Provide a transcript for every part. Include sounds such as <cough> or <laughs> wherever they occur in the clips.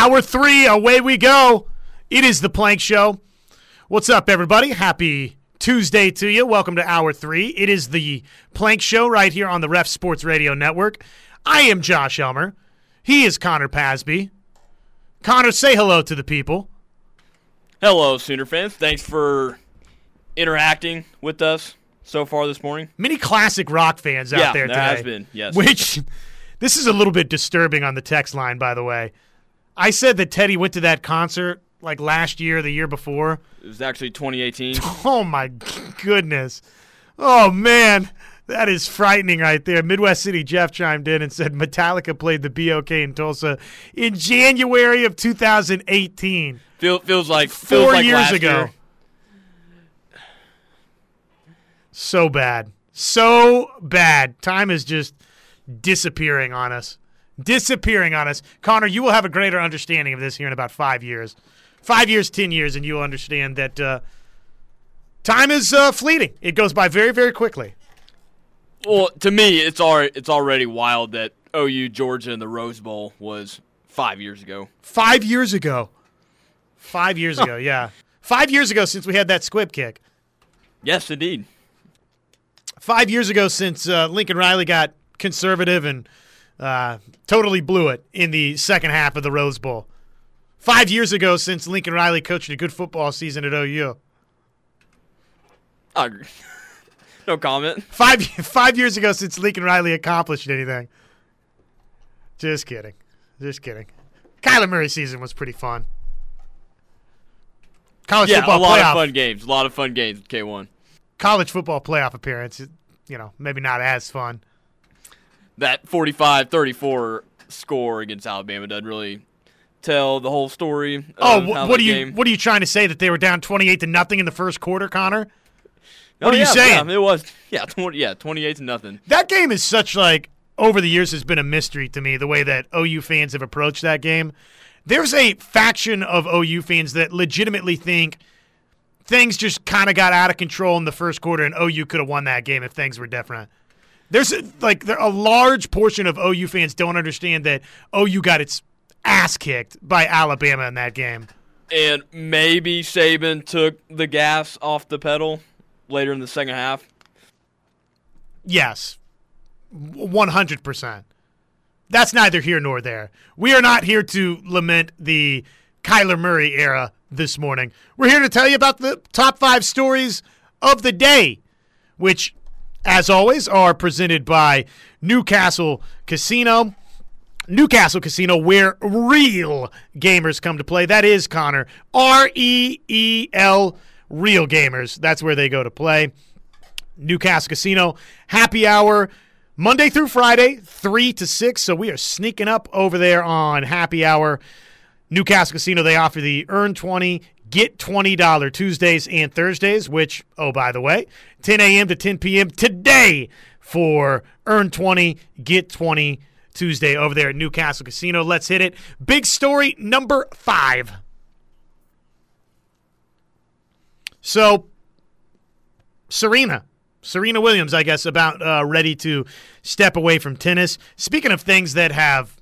Hour three, away we go. It is the Plank Show. What's up, everybody? Happy Tuesday to you. Welcome to Hour three. It is the Plank Show right here on the Ref Sports Radio Network. I am Josh Elmer. He is Connor Pasby. Connor, say hello to the people. Hello, Sooner fans. Thanks for interacting with us so far this morning. Many classic rock fans out yeah, there there today. has been. Yes. Which, this is a little bit disturbing on the text line, by the way. I said that Teddy went to that concert like last year, the year before. It was actually 2018. <laughs> Oh my goodness. Oh man, that is frightening right there. Midwest City Jeff chimed in and said Metallica played the BOK in Tulsa in January of 2018. Feel, feels like Four feels like years ago. year. So bad. So bad. Time is just disappearing on us. Disappearing on us. Connor, you will have a greater understanding of this here in about five years. Five years, ten years, and you will understand that uh, time is uh, fleeting. It goes by very, very quickly. Well, to me, it's already it's already wild that OU Georgia in the Rose Bowl was five years ago. Five years ago. Five years ago, yeah. Five years ago since we had that squib kick. Yes, indeed. Five years ago since uh, Lincoln Riley got conservative and uh, totally blew it in the second half of the Rose Bowl. Five years ago since Lincoln Riley coached a good football season at OU. Agree. <laughs> no comment. Five five years ago since Lincoln Riley accomplished anything. Just kidding. Just kidding. Kyler Murray season was pretty fun. College Yeah, football a lot playoff. of fun games. A lot of fun games K1. College football playoff appearance. You know, maybe not as fun. That 45-34 score against Alabama doesn't really tell the whole story. Of Oh, what are you game- what are you trying to say that they were down twenty eight to nothing in the first quarter, Connor? Oh, what are you saying? Yeah, it was. Yeah, 20, yeah, 28 to nothing. That game is such like over the years has been a mystery to me the way that OU fans have approached that game. There's a faction of OU fans that legitimately think things just kind of got out of control in the first quarter and OU could have won that game if things were different. There's a, like there, a large portion of OU fans don't understand that OU got its ass kicked by Alabama in that game. And maybe Saban took the gas off the pedal later in the second half. Yes, one hundred percent. That's neither here nor there. We are not here to lament the Kyler Murray era this morning. We're here to tell you about the top five stories of the day, which, as always, are presented by Newcastle Casino. Newcastle Casino, where real gamers come to play. That is Connor. R E E L, real gamers. That's where they go to play. Newcastle Casino happy hour Monday through Friday, 3 to 6. So we are sneaking up over there on happy hour. Newcastle Casino, they offer the earn 20, get $20 Tuesdays and Thursdays, which, oh, by the way, 10 a.m. to 10 p.m. today for earn 20, get 20 Tuesday over there at Newcastle Casino. Let's hit it. Big story number five. So, Serena. Serena Williams, I guess, about uh, ready to step away from tennis. Speaking of things that have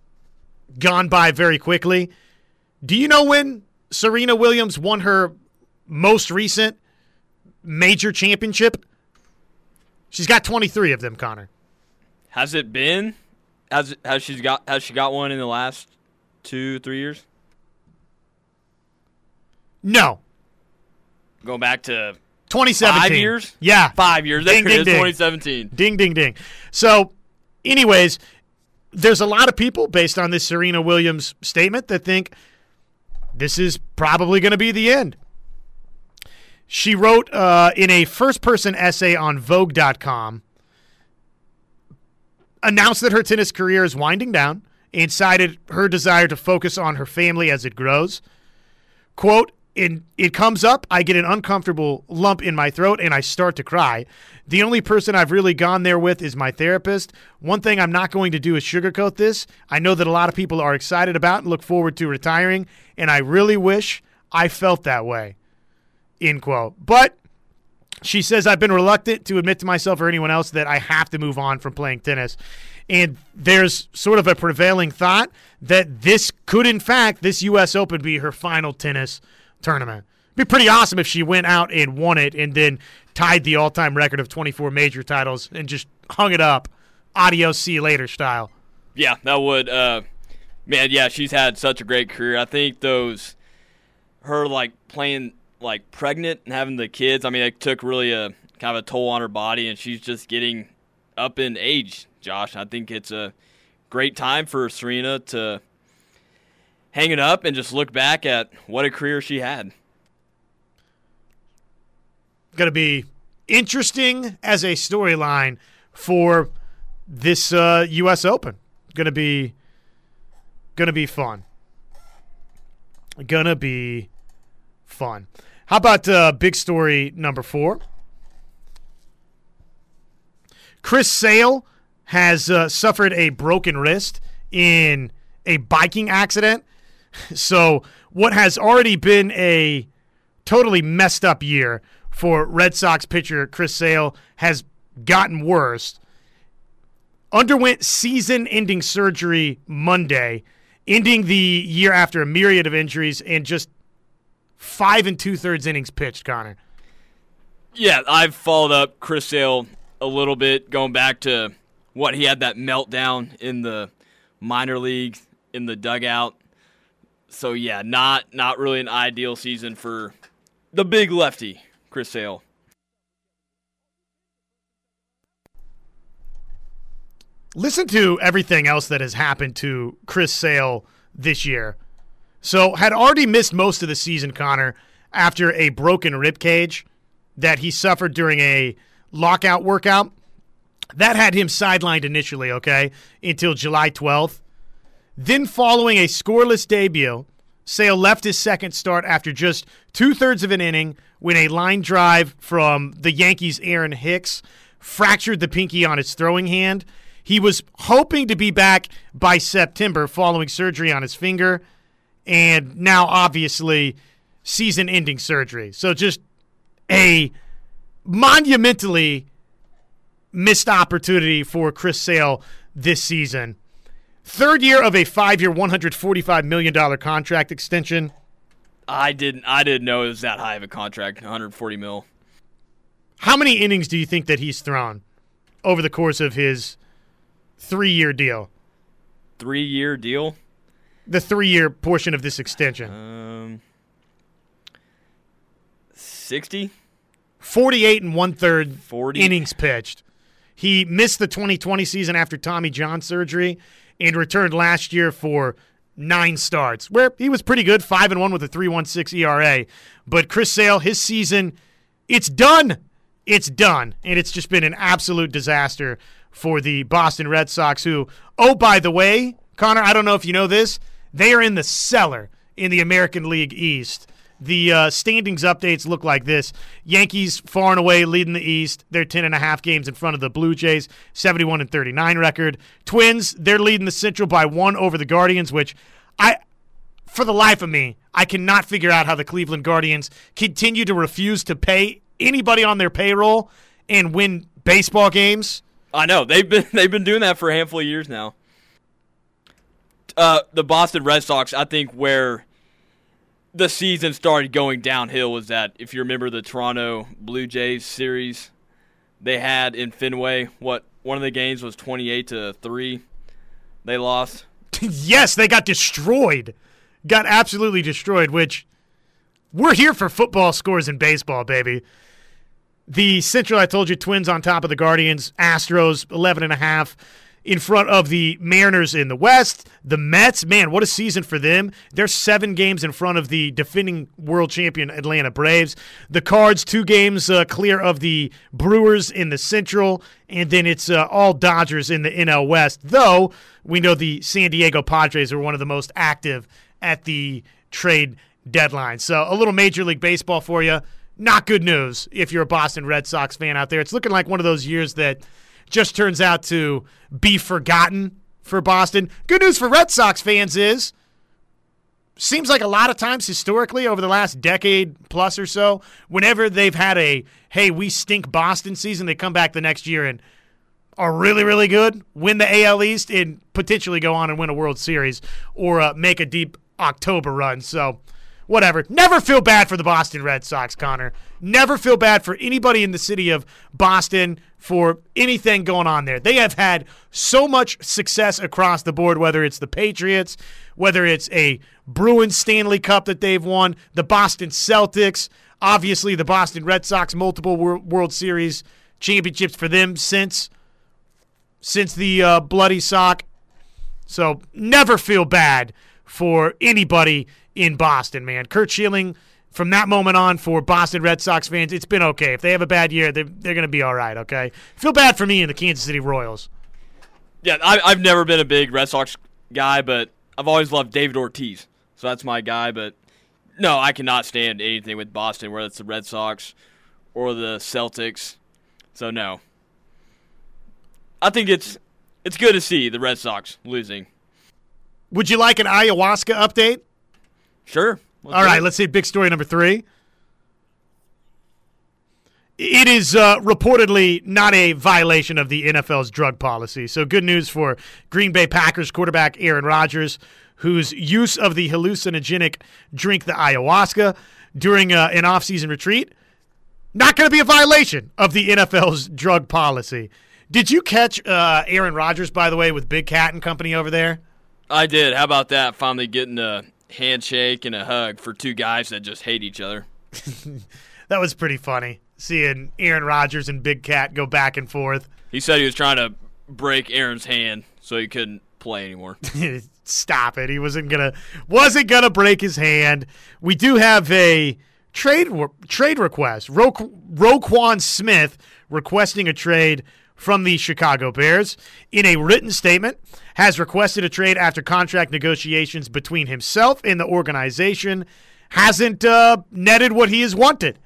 gone by very quickly, do you know when Serena Williams won her most recent major championship? She's got 23 of them, Connor. Has it been? Has has she got has she got one in the last two three years? No. Going back to 2017. Five years? Yeah. five years. Ding, ding, ding. 2017. Ding, ding, ding. So, anyways, there's a lot of people based on this Serena Williams statement that think this is probably going to be the end. She wrote uh, in a first person essay on Vogue.com, announced that her tennis career is winding down and cited her desire to focus on her family as it grows. Quote, in, it comes up, I get an uncomfortable lump in my throat and I start to cry. The only person I've really gone there with is my therapist. One thing I'm not going to do is sugarcoat this. I know that a lot of people are excited about and look forward to retiring, and I really wish I felt that way. End quote. But she says, I've been reluctant to admit to myself or anyone else that I have to move on from playing tennis. And there's sort of a prevailing thought that this could, in fact, this U.S. Open be her final tennis tournament. It'd be pretty awesome if she went out and won it and then tied the all time record of 24 major titles and just hung it up. Adios, see you later style. Yeah, that would. Uh, man, yeah, she's had such a great career. I think those, her like playing like pregnant and having the kids. I mean, it took really a kind of a toll on her body, and she's just getting up in age. Josh, I think it's a great time for Serena to hang it up and just look back at what a career she had. Going to be interesting as a storyline for this uh, U.S. Open. Going to be going to be fun. Gonna be fun. How about uh, big story number four? Chris Sale has uh, suffered a broken wrist in a biking accident. So, what has already been a totally messed up year for Red Sox pitcher Chris Sale has gotten worse. Underwent season ending surgery Monday, ending the year after a myriad of injuries and just five and two thirds innings pitched, Connor. Yeah, I've followed up Chris Sale a little bit, going back to what he had that meltdown in the minor league in the dugout. So yeah, not not really an ideal season for the big lefty, Chris Sale. Listen to everything else that has happened to Chris Sale this year. So had already missed most of the season, Connor, after a broken rib cage that he suffered during a lockout workout. That had him sidelined initially, okay, until July 12th. Then, following a scoreless debut, Sale left his second start after just two thirds of an inning when a line drive from the Yankees' Aaron Hicks fractured the pinky on his throwing hand. He was hoping to be back by September following surgery on his finger, and now obviously season ending surgery. So just a monumentally missed opportunity for Chris Sale this season. Third year of a five-year, one hundred forty-five million dollar contract extension. I didn't. I didn't know it was that high of a contract, 140 mil. How many innings do you think that he's thrown over the course of his three-year deal? Three-year deal. The three-year portion of this extension. Um, 60. 48 and one third 40. innings pitched. He missed the 2020 season after Tommy John surgery and returned last year for nine starts, where he was pretty good, five and one with a 3.16 ERA. But Chris Sale, his season, it's done. It's done, and it's just been an absolute disaster for the Boston Red Sox. Who, oh by the way, Connor, I don't know if you know this, they are in the cellar in the American League East. The uh, standings updates look like this: Yankees far and away leading the East. They're ten and a half games in front of the Blue Jays, seventy-one and thirty-nine record. Twins they're leading the Central by one over the Guardians, which I, for the life of me, I cannot figure out how the Cleveland Guardians continue to refuse to pay anybody on their payroll and win baseball games. I know they've been <laughs> they've been doing that for a handful of years now. Uh, the Boston Red Sox, I think, where the season started going downhill was that if you remember the Toronto Blue Jays series they had in Fenway, what one of the games was twenty eight to three. They lost. <laughs> yes, they got destroyed. Got absolutely destroyed, which we're here for football scores in baseball, baby. The Central, I told you, Twins on top of the Guardians, Astros, 11 and a half in front of the Mariners in the West. The Mets, man, what a season for them. They're seven games in front of the defending world champion Atlanta Braves. The Cards, two games uh, clear of the Brewers in the Central. And then it's uh, all Dodgers in the NL West, though we know the San Diego Padres are one of the most active at the trade deadline. So a little Major League Baseball for you. Not good news if you're a Boston Red Sox fan out there. It's looking like one of those years that just turns out to be forgotten for Boston. Good news for Red Sox fans is seems like a lot of times historically over the last decade plus or so, whenever they've had a hey, we stink Boston season, they come back the next year and are really, really good, win the AL East, and potentially go on and win a World Series or uh, make a deep October run. So, whatever. Never feel bad for the Boston Red Sox, Connor. Never feel bad for anybody in the city of Boston for anything going on there. They have had so much success across the board, whether it's the Patriots, whether it's a Bruins Stanley Cup that they've won, the Boston Celtics, obviously the Boston Red Sox, multiple World Series championships for them since since the uh, bloody sock. So never feel bad for anybody in Boston, man. Curt Schilling, from that moment on, for Boston Red Sox fans, it's been okay. If they have a bad year, they're, they're going to be all right, okay? Feel bad for me and the Kansas City Royals. Yeah, I, I've never been a big Red Sox guy, but I've always loved David Ortiz. So that's my guy, but no, I cannot stand anything with Boston, whether it's the Red Sox or the Celtics. So no, I think it's it's good to see the Red Sox losing. Would you like an ayahuasca update? Sure. All right, let's see big story number three. It is uh, reportedly not a violation of the NFL's drug policy. So, good news for Green Bay Packers quarterback Aaron Rodgers, whose use of the hallucinogenic drink, the ayahuasca, during uh, an offseason retreat, not going to be a violation of the NFL's drug policy. Did you catch uh, Aaron Rodgers, by the way, with Big Cat and company over there? I did. How about that? Finally getting a handshake and a hug for two guys that just hate each other. <laughs> that was pretty funny seeing Aaron Rodgers and Big Cat go back and forth. He said he was trying to break Aaron's hand so he couldn't play anymore. <laughs> Stop it. He wasn't gonna wasn't gonna break his hand. We do have a trade trade request. Ro- Roquan Smith requesting a trade from the Chicago Bears in a written statement has requested a trade after contract negotiations between himself and the organization hasn't uh, netted what he has wanted.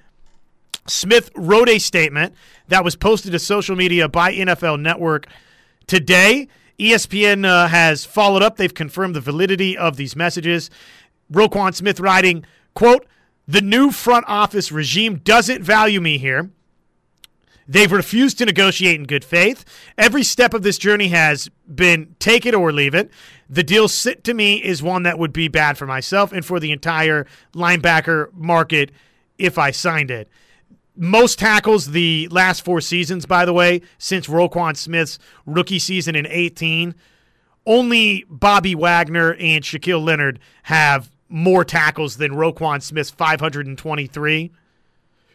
Smith wrote a statement that was posted to social media by NFL Network today. ESPN uh, has followed up. They've confirmed the validity of these messages. Roquan Smith writing, quote, the new front office regime doesn't value me here. They've refused to negotiate in good faith. Every step of this journey has been take it or leave it. The deal sit to me is one that would be bad for myself and for the entire linebacker market if I signed it. Most tackles the last four seasons, by the way, since Roquan Smith's rookie season in 18. Only Bobby Wagner and Shaquille Leonard have more tackles than Roquan Smith's 523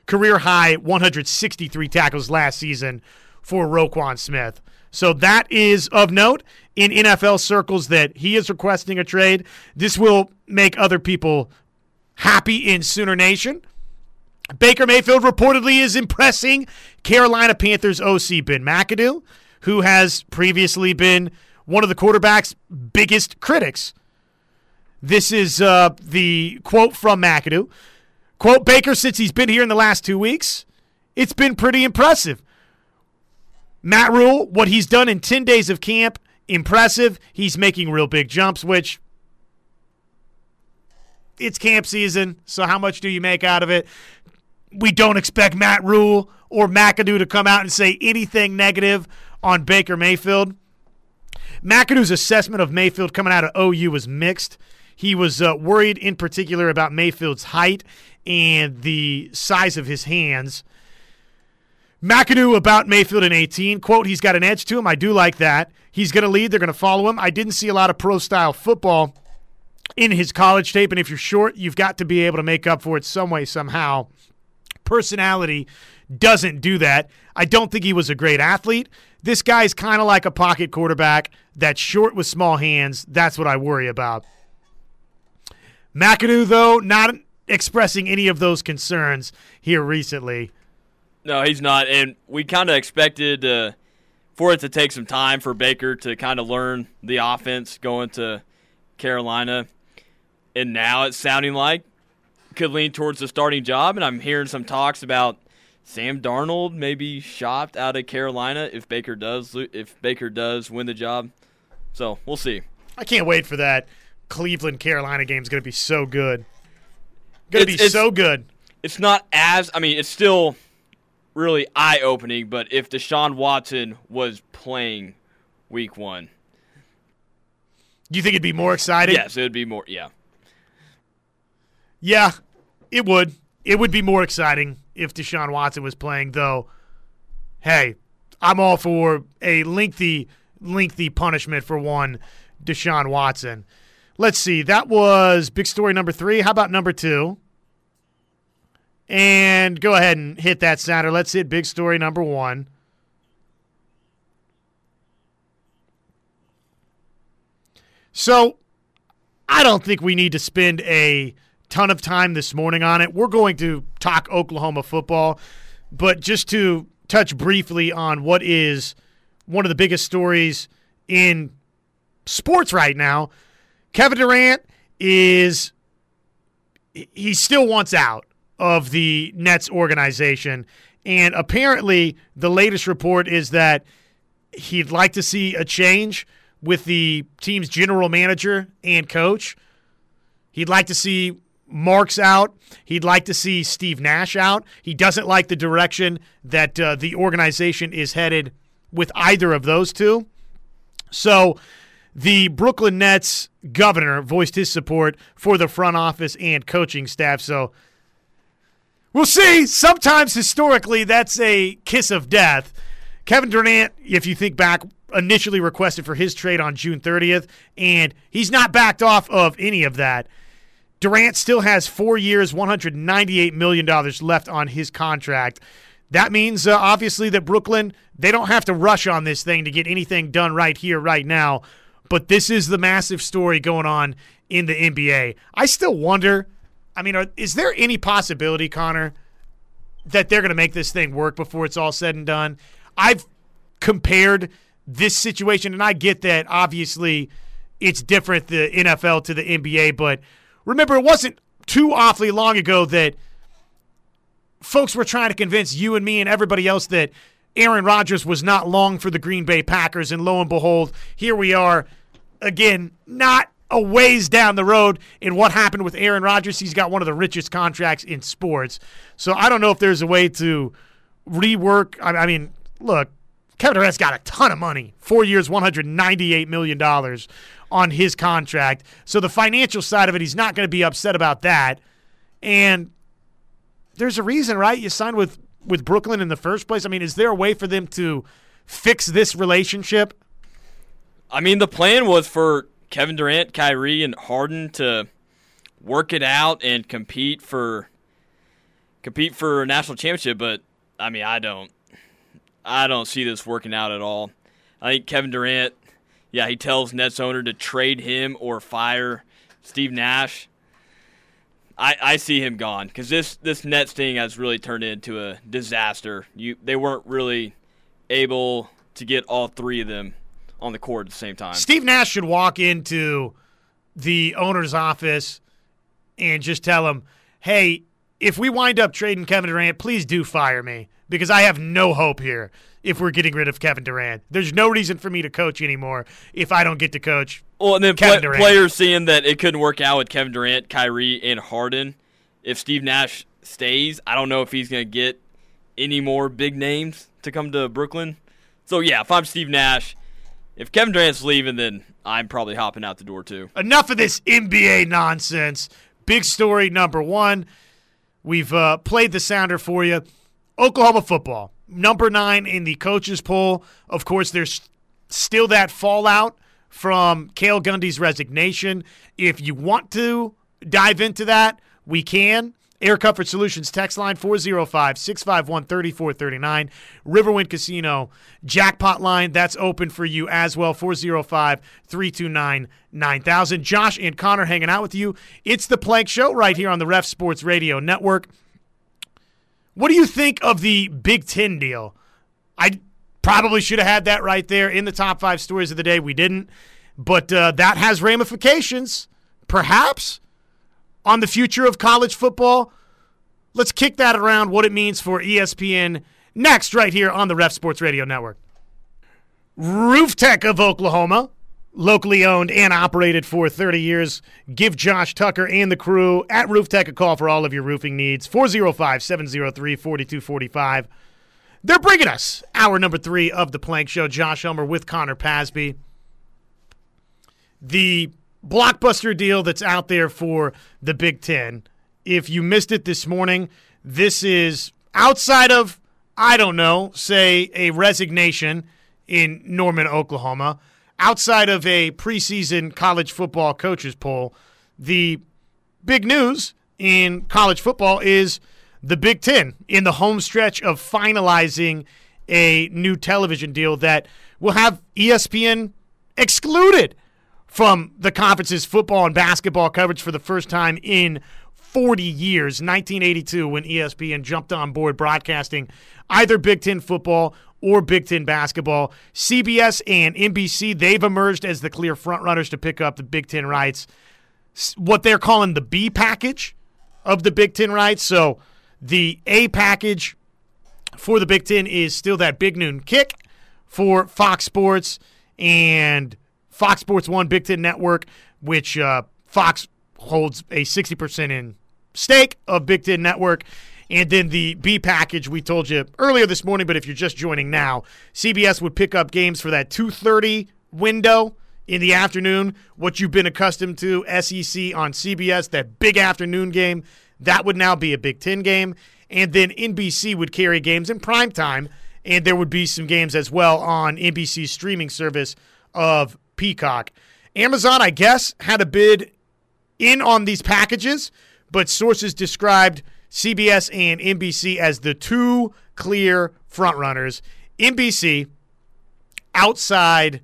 career high 163 tackles last season for Roquan Smith. So that is of note in NFL circles that he is requesting a trade. This will make other people happy in Sooner Nation. Baker Mayfield reportedly is impressing Carolina Panthers OC Ben McAdoo, who has previously been one of the quarterback's biggest critics. This is uh, the quote from McAdoo. Quote Baker, since he's been here in the last two weeks, it's been pretty impressive. Matt Rhule, what he's done in 10 days of camp, impressive. He's making real big jumps, which it's camp season, so how much do you make out of it? We don't expect Matt Rhule or McAdoo to come out and say anything negative on Baker Mayfield. McAdoo's assessment of Mayfield coming out of OU was mixed. He was uh, worried in particular about Mayfield's height and the size of his hands. McAdoo about Mayfield in 18. Quote, he's got an edge to him. I do like that. He's going to lead. They're going to follow him. I didn't see a lot of pro style football in his college tape. And if you're short, you've got to be able to make up for it some way, somehow. Personality doesn't do that. I don't think he was a great athlete. This guy's kind of like a pocket quarterback that's short with small hands. That's what I worry about. McAdoo, though, not expressing any of those concerns here recently. No, he's not, and we kind of expected uh, for it to take some time for Baker to kind of learn the offense going to Carolina, and now it's sounding like could lean towards the starting job. And I'm hearing some talks about Sam Darnold maybe shopped out of Carolina if Baker does if Baker does win the job. So we'll see. I can't wait for that Cleveland Carolina game. Is going to be so good. Going to be so good. It's not as I mean, it's still really eye opening. But if Deshaun Watson was playing week one, do you think it'd be more exciting? Yes, it would be more. Yeah. Yeah, it would. It would be more exciting if Deshaun Watson was playing, though. Hey, I'm all for a lengthy, lengthy punishment for one Deshaun Watson. Let's see. That was big story number three. How about number two? And go ahead and hit that sounder. Let's hit big story number one. So, I don't think we need to spend a ton of time this morning on it. We're going to talk Oklahoma football, but just to touch briefly on what is one of the biggest stories in sports right now, Kevin Durant is he still wants out of the Nets organization. And apparently, the latest report is that he'd like to see a change with the team's general manager and coach. He'd like to see Marks out. He'd like to see Steve Nash out. He doesn't like the direction that uh, the organization is headed with either of those two. So the Brooklyn Nets governor voiced his support for the front office and coaching staff. So we'll see. Sometimes historically, that's a kiss of death. Kevin Durant, if you think back, initially requested for his trade on June 30th, and he's not backed off of any of that. Durant still has four years, $198 million left on his contract. That means, uh, obviously, that Brooklyn, they don't have to rush on this thing to get anything done right here, right now. But this is the massive story going on in the NBA. I still wonder I mean, are, is there any possibility, Connor, that they're going to make this thing work before it's all said and done? I've compared this situation, and I get that obviously it's different, the NFL to the NBA, but remember, it wasn't too awfully long ago that folks were trying to convince you and me and everybody else that Aaron Rodgers was not long for the Green Bay Packers, and lo and behold, here we are again, not a ways down the road in what happened with Aaron Rodgers. He's got one of the richest contracts in sports. So I don't know if there's a way to rework. I mean, look, Kevin Durant's got a ton of money. Four years, $198 million on his contract. So the financial side of it, he's not going to be upset about that. And there's a reason, right? You signed with, with Brooklyn in the first place. I mean, is there a way for them to fix this relationship? I mean, the plan was for Kevin Durant, Kyrie, and Harden to work it out and compete for compete for a national championship. But I mean, I don't, I don't see this working out at all. I think Kevin Durant, yeah, he tells Nets owner to trade him or fire Steve Nash. I, I see him gone because this this Nets thing has really turned into a disaster. You they weren't really able to get all three of them on the court at the same time. Steve Nash should walk into the owner's office and just tell him, "Hey, if we wind up trading Kevin Durant, please do fire me because I have no hope here if we're getting rid of Kevin Durant. There's no reason for me to coach anymore if I don't get to coach." Well, and then Kevin Durant. players seeing that it couldn't work out with Kevin Durant, Kyrie, and Harden. If Steve Nash stays, I don't know if he's going to get any more big names to come to Brooklyn. So yeah, if I'm Steve Nash if Kevin Durant's leaving, then I'm probably hopping out the door too. Enough of this NBA nonsense. Big story number one. We've uh, played the sounder for you. Oklahoma football, number nine in the coaches poll. Of course, there's still that fallout from Cale Gundy's resignation. If you want to dive into that, we can. Air Comfort Solutions text line 405 651 3439. Riverwind Casino jackpot line that's open for you as well 405 329 9000. Josh and Connor hanging out with you. It's the Plank Show right here on the Ref Sports Radio Network. What do you think of the Big Ten deal? I probably should have had that right there in the top five stories of the day. We didn't, but uh, that has ramifications, perhaps on the future of college football. Let's kick that around, what it means for ESPN next, right here on the Ref Sports Radio Network. Roof Tech of Oklahoma, locally owned and operated for 30 years. Give Josh Tucker and the crew at Roof Tech a call for all of your roofing needs. 405 703 4245. they're bringing us hour number three of the Plank Show. Josh Elmer with Connor Pasby. The blockbuster deal that's out there for the Big Ten. If you missed it this morning, this is outside of, I don't know, say a resignation in Norman, Oklahoma, outside of a preseason college football coaches poll. The big news in college football is the Big Ten in the home stretch of finalizing a new television deal that will have ESPN excluded from the conference's football and basketball coverage for the first time in 40 years, 1982, when ESPN jumped on board broadcasting either Big Ten football or Big Ten basketball. CBS and NBC, they've emerged as the clear frontrunners to pick up the Big Ten rights. What they're calling the B package of the Big Ten rights. So the A package for the Big Ten is still that big noon kick for Fox Sports and Fox Sports One Big Ten Network, which uh, Fox holds a 60% in stake of Big Ten Network. And then the B package we told you earlier this morning, but if you're just joining now, CBS would pick up games for that 2:30 window in the afternoon. What you've been accustomed to, SEC on CBS, that big afternoon game, that would now be a Big Ten game. And then NBC would carry games in prime time, and there would be some games as well on NBC's streaming service of Peacock. Amazon, I guess, had a bid in on these packages, but sources described CBS and NBC as the two clear frontrunners. NBC outside,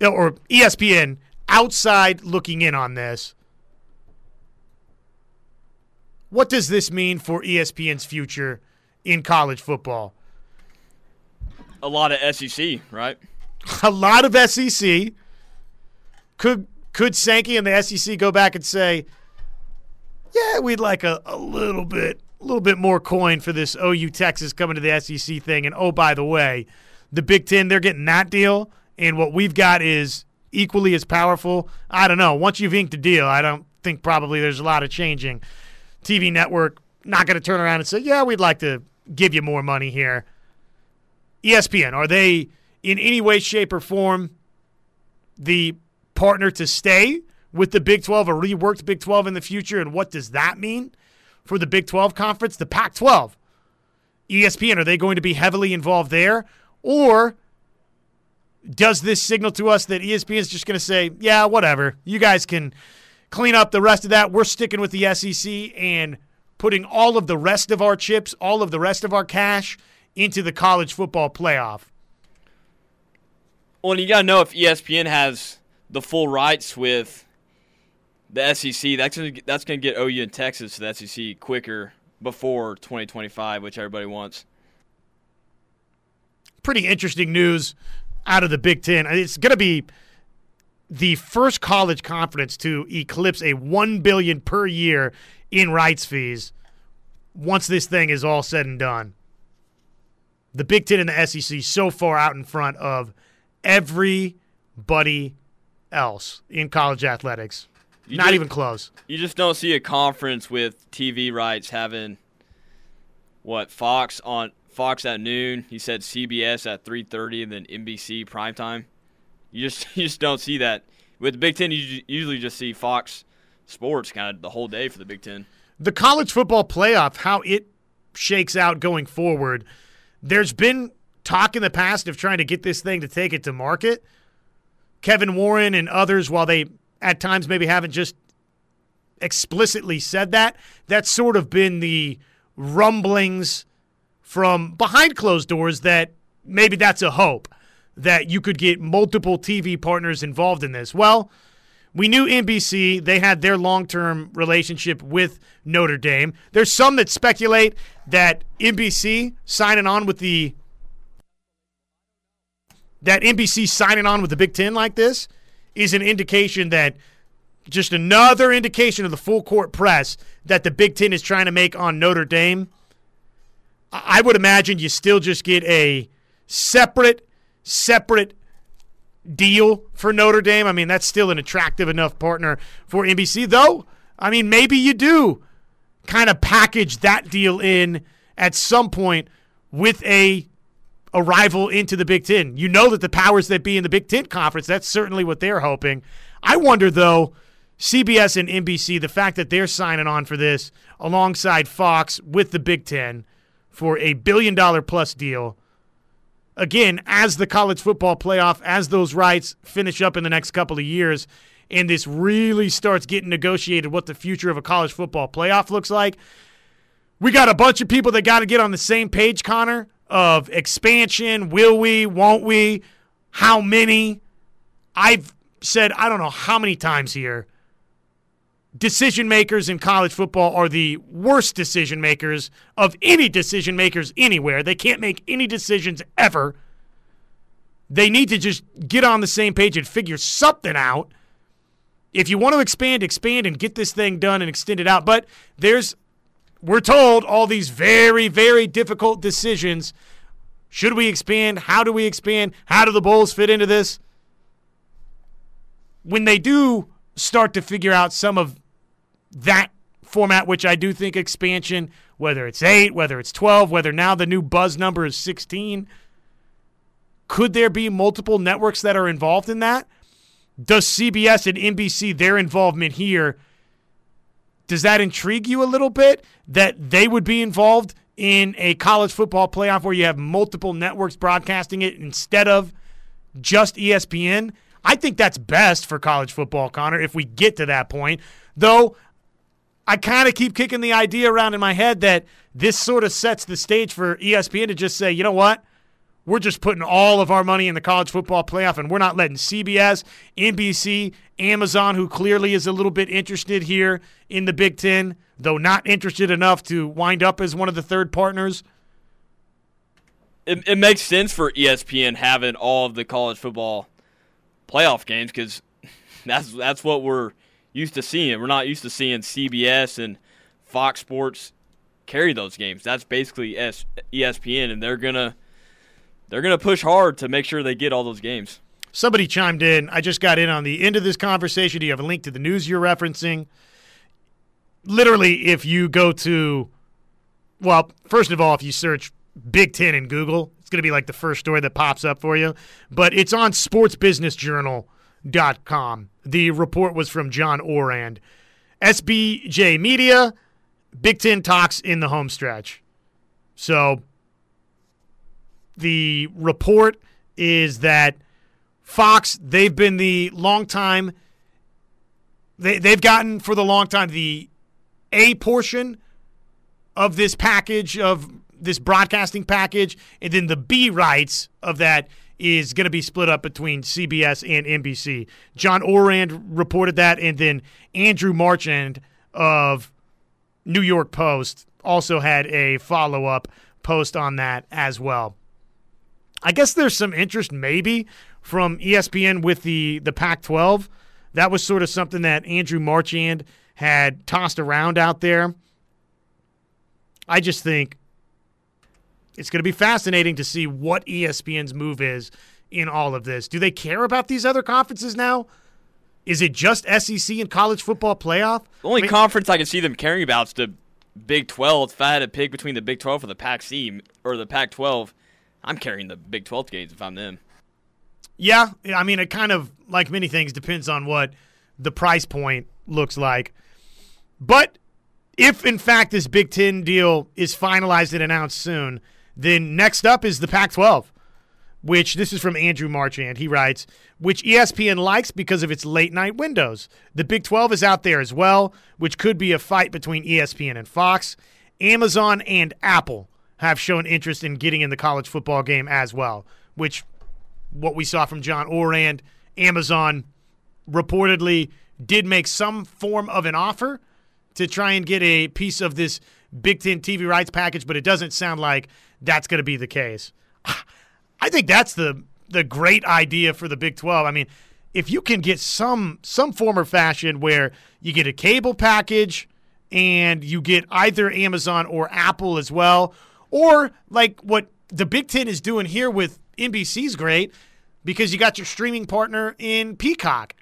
or ESPN outside looking in on this. What does this mean for ESPN's future in college football? A lot of SEC, right? <laughs> A lot of SEC. Could could Sankey and the SEC go back and say, "Yeah, we'd like a, a little bit, a little bit more coin for this OU Texas coming to the SEC thing." And oh, by the way, the Big Ten they're getting that deal, and what we've got is equally as powerful. I don't know. Once you've inked a deal, I don't think probably there's a lot of changing. TV network not going to turn around and say, "Yeah, we'd like to give you more money here." ESPN are they in any way, shape, or form the partner to stay with the Big 12, a reworked Big 12 in the future? And what does that mean for the Big 12 conference? The Pac 12. ESPN, are they going to be heavily involved there? Or does this signal to us that ESPN is just going to say, yeah, whatever, you guys can clean up the rest of that? We're sticking with the SEC and putting all of the rest of our chips, all of the rest of our cash into the college football playoff. Well, you got to know if ESPN has the full rights with the SEC, that's gonna, that's going to get OU and Texas to the SEC quicker before 2025, which everybody wants. Pretty interesting news out of the Big Ten. It's going to be the first college conference to eclipse a one billion per year in rights fees once this thing is all said and done. The Big Ten and the SEC so far out in front of everybody else in college athletics. You Not just- even close. You just don't see a conference with TV rights having what Fox on Fox at noon. He said CBS at 3:30 and then NBC primetime. You just <laughs> you just don't see that with the Big Ten. You usually just see Fox Sports kind of the whole day for the Big Ten. the college football playoff, how it shakes out going forward, there's been talk in the past of trying to get this thing to take it to market. Kevin Warren and others, while they at times maybe haven't just explicitly said that, that's sort of been the rumblings from behind closed doors that maybe that's a hope that you could get multiple TV partners involved in this. Well, we knew NBC, they had their long term relationship with Notre Dame. There's some that speculate that NBC signing on with the that NBC signing on with the Big Ten like this is an indication that just another indication of the full court press that the Big Ten is trying to make on Notre Dame. I would imagine you still just get a separate, separate deal for Notre Dame. I mean, that's still an attractive enough partner for NBC, though. I mean, maybe you do kind of package that deal in at some point with a a rival into the Big Ten. You know that the powers that be in the Big Ten conference, that's certainly what they're hoping. I wonder, though, CBS and NBC, the fact that they're signing on for this alongside Fox with the Big Ten for a billion dollar plus deal. Again, as the college football playoff, as those rights finish up in the next couple of years, and this really starts getting negotiated what the future of a college football playoff looks like, we got a bunch of people that got to get on the same page, Connor, of expansion. Will we? Won't we? How many? I've said, I don't know how many times here decision makers in college football are the worst decision makers of any decision makers anywhere. They can't make any decisions ever. They need to just get on the same page and figure something out. If you want to expand, expand and get this thing done and extend it out. But there's, we're told, all these very, very difficult decisions. Should we expand? How do we expand? How do the Bulls fit into this? When they do start to figure out some of that format, which I do think expansion, whether it's eight, whether it's 12, whether now the new buzz number is 16, could there be multiple networks that are involved in that? Does CBS and NBC, their involvement here, does that intrigue you a little bit that they would be involved in a college football playoff where you have multiple networks broadcasting it instead of just ESPN? I think that's best for college football, Connor, if we get to that point. Though I kind of keep kicking the idea around in my head that this sort of sets the stage for ESPN to just say, you know what? We're just putting all of our money in the college football playoff, and we're not letting CBS, NBC, Amazon, who clearly is a little bit interested here in the Big Ten, though not interested enough to wind up as one of the third partners. It, it makes sense for ESPN having all of the college football playoff games because <laughs> that's that's what we're used to seeing. We're not used to seeing CBS and Fox Sports carry those games. That's basically ESPN, and they're gonna they're gonna push hard to make sure they get all those games. Somebody chimed in. I just got in on the end of this conversation. Do you have a link to the news you're referencing? Literally, if you go to, well, first of all, if you search Big Ten in Google, it's going to be like the first story that pops up for you. But it's on sportsbusinessjournal.com. The report was from John Ourand. SBJ Media, Big Ten talks in the home stretch. So the report is that Fox, they've been the long time, they, they've gotten for the long time the A portion of this package, of this broadcasting package, and then the B rights of that is going to be split up between CBS and NBC. John Ourand reported that, and then Andrew Marchand of New York Post also had a follow up post on that as well. I guess there's some interest maybe from ESPN with the the Pac-12. That was sort of something that Andrew Marchand had tossed around out there. I just think it's going to be fascinating to see what ESPN's move is in all of this. Do they care about these other conferences now? Is it just SEC and college football playoff? The only I mean, conference I can see them caring about is the Big 12. If I had to pick between the Big 12 or the Pac C or the Pac 12, I'm carrying the Big 12 games if I'm them. Yeah, I mean, it kind of, like many things, depends on what the price point looks like. But if, in fact, this Big Ten deal is finalized and announced soon, then next up is the Pac 12, which this is from Andrew Marchand. He writes, which ESPN likes because of its late night windows. The Big 12 is out there as well, which could be a fight between ESPN and Fox. Amazon and Apple have shown interest in getting in the college football game as well, which what we saw from John Ourand, Amazon reportedly did make some form of an offer to try and get a piece of this Big Ten TV rights package, but it doesn't sound like that's going to be the case. <sighs> I think that's the the great idea for the Big 12. I mean, if you can get some some form or fashion where you get a cable package and you get either Amazon or Apple as well, or like what the Big Ten is doing here with NBC's great because you got your streaming partner in Peacock.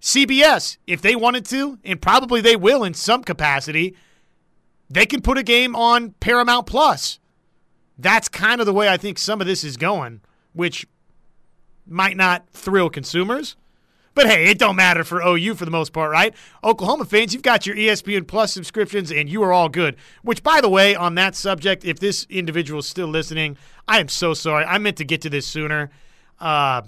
CBS, if they wanted to, and probably they will in some capacity, they can put a game on Paramount Plus. that's kind of the way I think some of this is going, which might not thrill consumers. But hey, it don't matter for OU for the most part, right? Oklahoma fans, you've got your ESPN Plus subscriptions and you are all good. Which, by the way, on that subject, if this individual is still listening, I am so sorry. I meant to get to this sooner. Uh,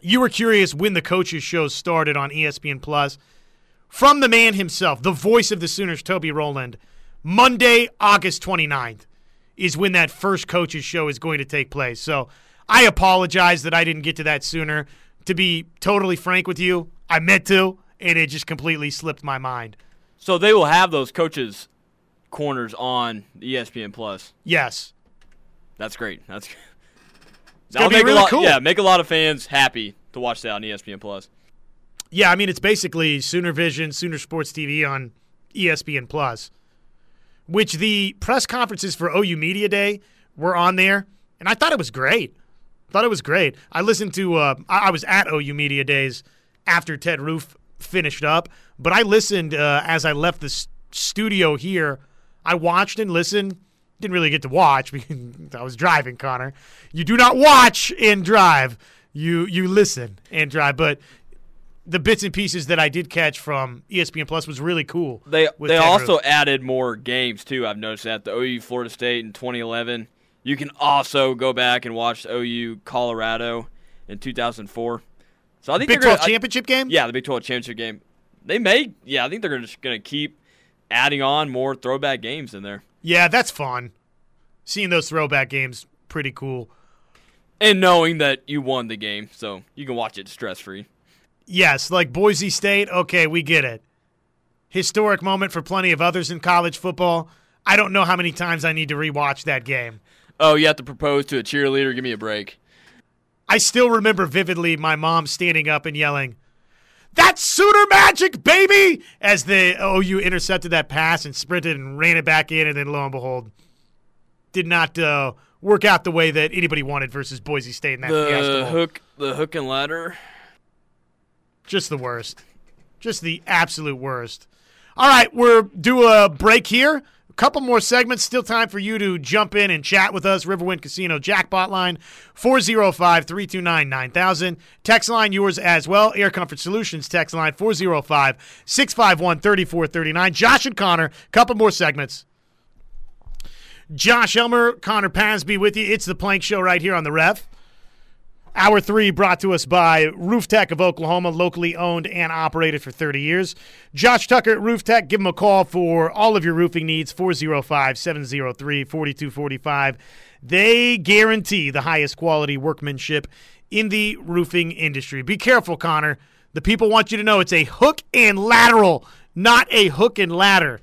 you were curious when the coaches show started on ESPN Plus. From the man himself, the voice of the Sooners, Toby Rowland, Monday, August 29th is when that first coaches show is going to take place. So I apologize that I didn't get to that sooner. To be totally frank with you, I meant to, and it just completely slipped my mind. So they will have those coaches corners on ESPN Plus. Yes. That's great. That's <laughs> gonna be make really a lot, cool. Yeah, make a lot of fans happy to watch that on ESPN Plus. Yeah, I mean it's basically Sooner Vision, Sooner Sports TV on ESPN Plus, which the press conferences for OU Media Day were on there, and I thought it was great. Thought it was great. I listened to. Uh, I, I was at OU Media Days after Ted Roof finished up, but I listened uh, as I left the s- studio here. I watched and listened. Didn't really get to watch <laughs> because I was driving, Connor. You do not watch and drive. You you listen and drive, but the bits and pieces that I did catch from ESPN Plus was really cool. They they Ted also Roof. added more games too. I've noticed that the OU Florida State in 2011. You can also go back and watch OU Colorado in 2004. So I think Big they're gonna, Twelve championship game. Yeah, the Big 12 championship game. They may. Yeah, I think they're just going to keep adding on more throwback games in there, yeah, that's fun. Seeing those throwback games, pretty cool. and knowing that you won the game, so you can watch it stress free. Yes, like Boise State. Okay, we get it. Historic moment for plenty of others in college football. I don't know how many times I need to rewatch that game. Oh, you have to propose to a cheerleader. Give me a break. I still remember vividly my mom standing up and yelling, That's Sooner Magic, baby! As the OU intercepted that pass and sprinted and ran it back in, and then lo and behold, did not uh, work out the way that anybody wanted versus Boise State in that The hook, the hook and ladder. Just the worst. Just the absolute worst. All right, we're do a break here. Couple more segments. Still time for you to jump in and chat with us. Riverwind Casino jackpot line 405 329 9000. Text line yours as well. Air Comfort Solutions text line 405 651 3439. Josh and Connor, couple more segments. Josh Elmer, Connor Pasby with you. It's the Plank Show right here on the Ref. Hour three brought to us by Roof Tech of Oklahoma, locally owned and operated for 30 years. Josh Tucker at Roof Tech, give him a call for all of your roofing needs, 405 703 4245. They guarantee the highest quality workmanship in the roofing industry. Be careful, Connor. The people want you to know it's a hook and lateral, not a hook and ladder.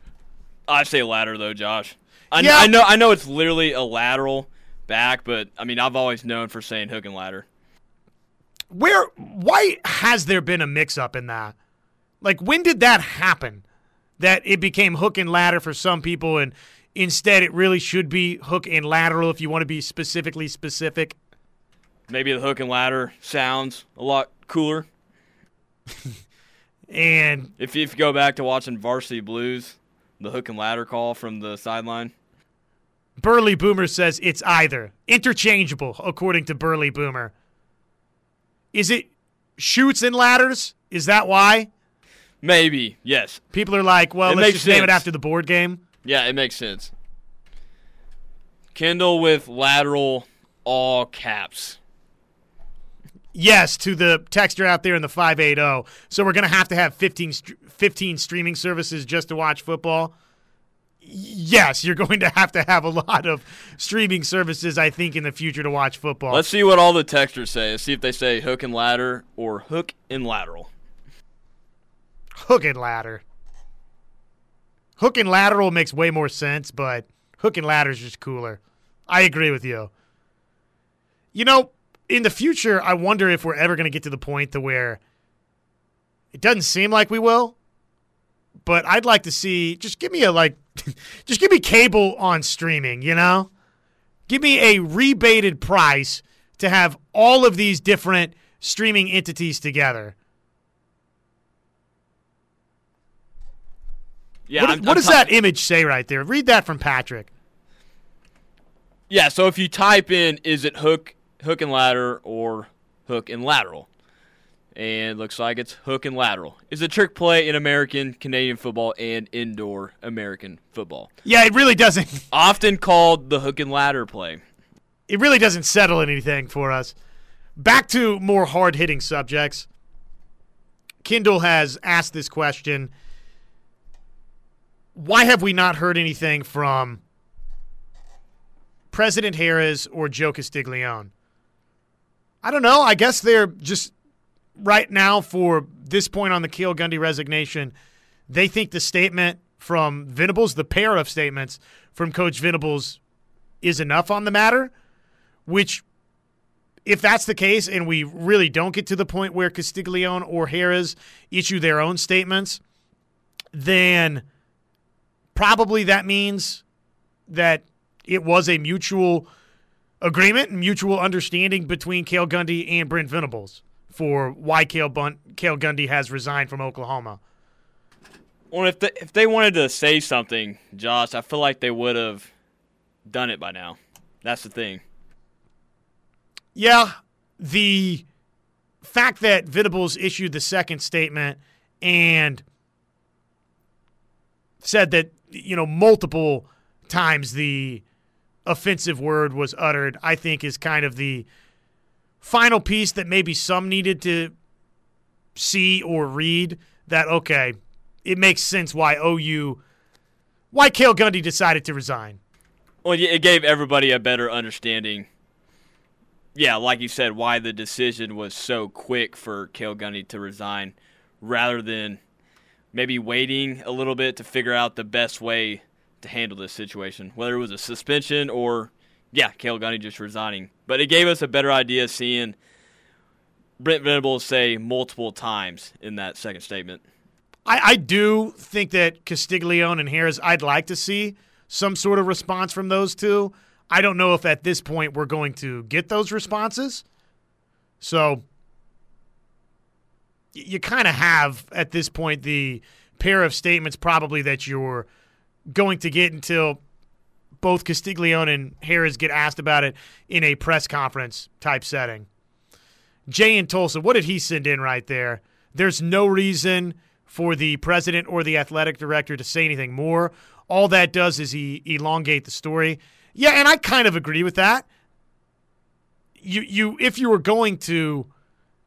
I say ladder though, Josh. I, Yeah. I know I know it's literally a lateral back, but I mean I've always known for saying hook and ladder. Where why has there been a mix up in that? Like when did that happen? That it became hook and ladder for some people and instead it really should be hook and lateral if you want to be specifically specific. Maybe the hook and ladder sounds a lot cooler. <laughs> And If you, if you go back to watching Varsity Blues, the hook and ladder call from the sideline. Burley Boomer says it's either interchangeable according to Burley Boomer. Is it Chutes and Ladders? Is that why? Maybe, yes. People are like, well, It let's just name it after the board game. Yeah, it makes sense. Kindle with lateral all caps. Yes, to the texter out there in the 580. So we're going to have to have 15, 15 streaming services just to watch football. Yes, you're going to have to have a lot of streaming services, I think, in the future to watch football. Let's see what all the texters say. Let's see if they say hook and ladder or hook and lateral. hook and ladder. Hook and lateral makes way more sense, but hook and ladder is just cooler. I agree with you. You know, in the future, I wonder if we're ever going to get to the point to where it doesn't seem like we will, but I'd like to see. Just give me a like, <laughs> just give me cable on streaming. You know, give me a rebated price to have all of these different streaming entities together. Yeah, what I'm- what I'm does ti- that image say right there? Read that from Patrick. Yeah, so if you type in is it hook hook and ladder or hook and lateral? And looks like it's hook and lateral. Is a trick play in American, Canadian football, and indoor American football. Yeah, it really doesn't. <laughs> Often called the hook and ladder play. It really doesn't settle anything for us. Back to more hard hitting subjects. Kindle has asked this question Why have we not heard anything from President Harris or Joe Castiglione? I don't know. I guess they're just right now for this point on the Cale Gundy resignation. They think the statement from Venables, the pair of statements from Coach Venables, is enough on the matter, which if that's the case and we really don't get to the point where Castiglione or Harris issue their own statements, then probably that means that it was a mutual agreement and mutual understanding between Cale Gundy and Brent Venables for why Cale, Bun- Cale Gundy has resigned from Oklahoma. Well, if they, if they wanted to say something, Josh, I feel like they would have done it by now. That's the thing. Yeah, the fact that Venables issued the second statement and said that you know multiple times the offensive word was uttered, I think is kind of the final piece that maybe some needed to see or read that okay, it makes sense why OU why Cale Gundy decided to resign. Well, it gave everybody a better understanding yeah, like you said, why the decision was so quick for Cale Gundy to resign rather than maybe waiting a little bit to figure out the best way to handle this situation, whether it was a suspension or, yeah, Cale Gundy just resigning. But it gave us a better idea seeing Brent Venables say multiple times in that second statement. I, I do think that Castiglione and Harris, I'd like to see some sort of response from those two. I don't know if at this point we're going to get those responses. So you kind of have at this point the pair of statements probably that you're going to get until both Castiglione and Harris get asked about it in a press conference type setting. Jay in Tulsa, what did he send in right there? There's no reason for the president or the athletic director to say anything more. All that does is he elongate the story. Yeah, and I kind of agree with that. You you if you were going to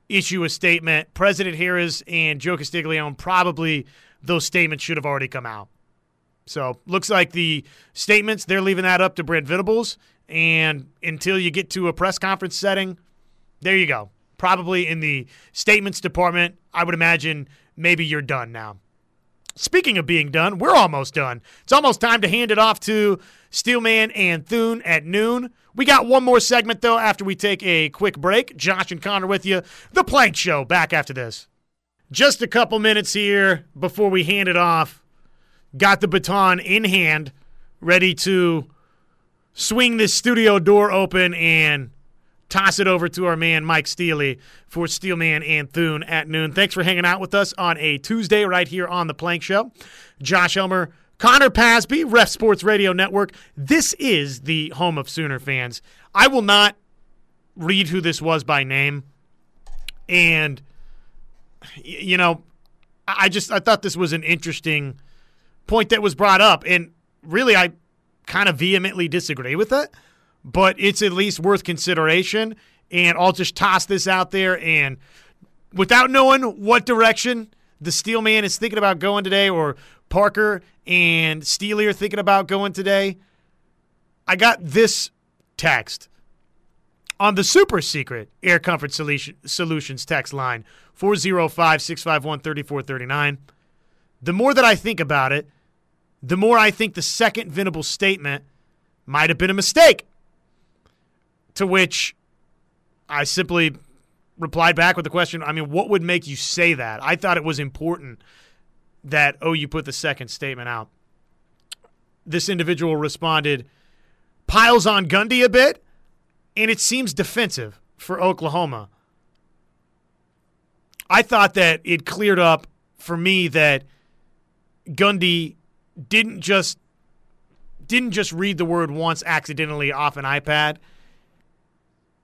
issue a statement, President Harris and Joe Castiglione probably those statements should have already come out. So looks like the statements they're leaving that up to Brent Venables, and until you get to a press conference setting, there you go. Probably in the statements department, I would imagine maybe you're done now. Speaking of being done, we're almost done. It's almost time to hand it off to Steelman and Thune at noon. We got one more segment, though, after we take a quick break. Josh and Connor with you. The Plank Show back after this. Just a couple minutes here before we hand it off. Got the baton in hand, ready to swing this studio door open and toss it over to our man Mike Steely for Steelman and Thune at noon. Thanks for hanging out with us on a Tuesday right here on the Plank Show. Josh Elmer, Connor Pasby, Ref Sports Radio Network. This is the home of Sooner fans. I will not read who this was by name. And, you know, I just I thought this was an interesting point that was brought up. And really, I kind of vehemently disagree with it, but it's at least worth consideration. And I'll just toss this out there. And without knowing what direction the Steel Man is thinking about going today or Parker and Steely are thinking about going today, I got this text on the super secret Air Comfort Solutions text line 405 651 3439. The more that I think about it, the more I think the second Venable statement might have been a mistake. To which I simply replied back with the question I mean, what would make you say that? I thought it was important that, oh, you put the second statement out. This individual responded, piles on Gundy a bit, and it seems defensive for Oklahoma. I thought that it cleared up for me that Gundy didn't just didn't just read the word once accidentally off an iPad.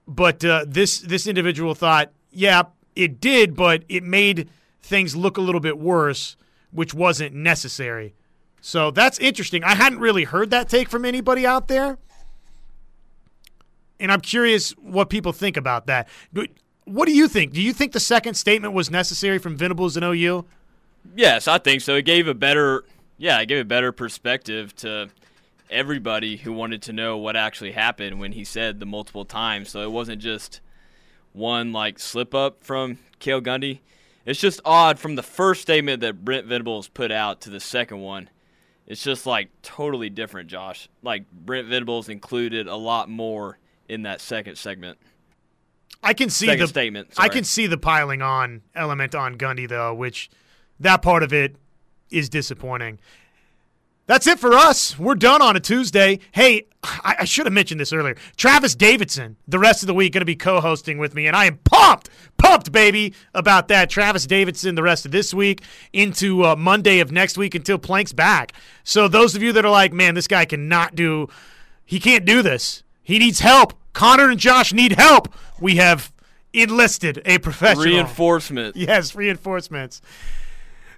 But uh, this this individual thought, yeah, it did, but it made things look a little bit worse, which wasn't necessary. So that's interesting. I hadn't really heard that take from anybody out there. And I'm curious what people think about that. What do you think? Do you think the second statement was necessary from Venables and OU? Yes, I think so. It gave a better, yeah, I gave a better perspective to everybody who wanted to know what actually happened when he said the multiple times. So it wasn't just one like slip up from Cale Gundy. It's just odd from the first statement that Brent Venables put out to the second one. It's just like totally different, Josh. Like Brent Venables included a lot more in that second segment. I can see second the statement. I can see the piling on element on Gundy though, which that part of it is disappointing. That's it for us. We're done on a Tuesday. Hey, I, I, should have mentioned this earlier. Travis Davidson, the rest of the week, going to be co hosting with me, and I am pumped, pumped, baby, about that. Travis Davidson, the rest of this week into uh, Monday of next week until Plank's back. So, those of you that are like, man, this guy cannot do, he can't do this, he needs help. Connor and Josh need help. We have enlisted a professional. Reinforcement. Yes, reinforcements.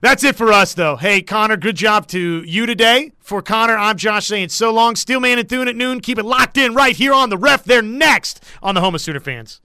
That's it for us, though. Hey, Connor, good job to you today. For Connor, I'm Josh saying so long. Steelman and Thune at noon. Keep it locked in right here on the ref. They're next on the home of Sooner fans.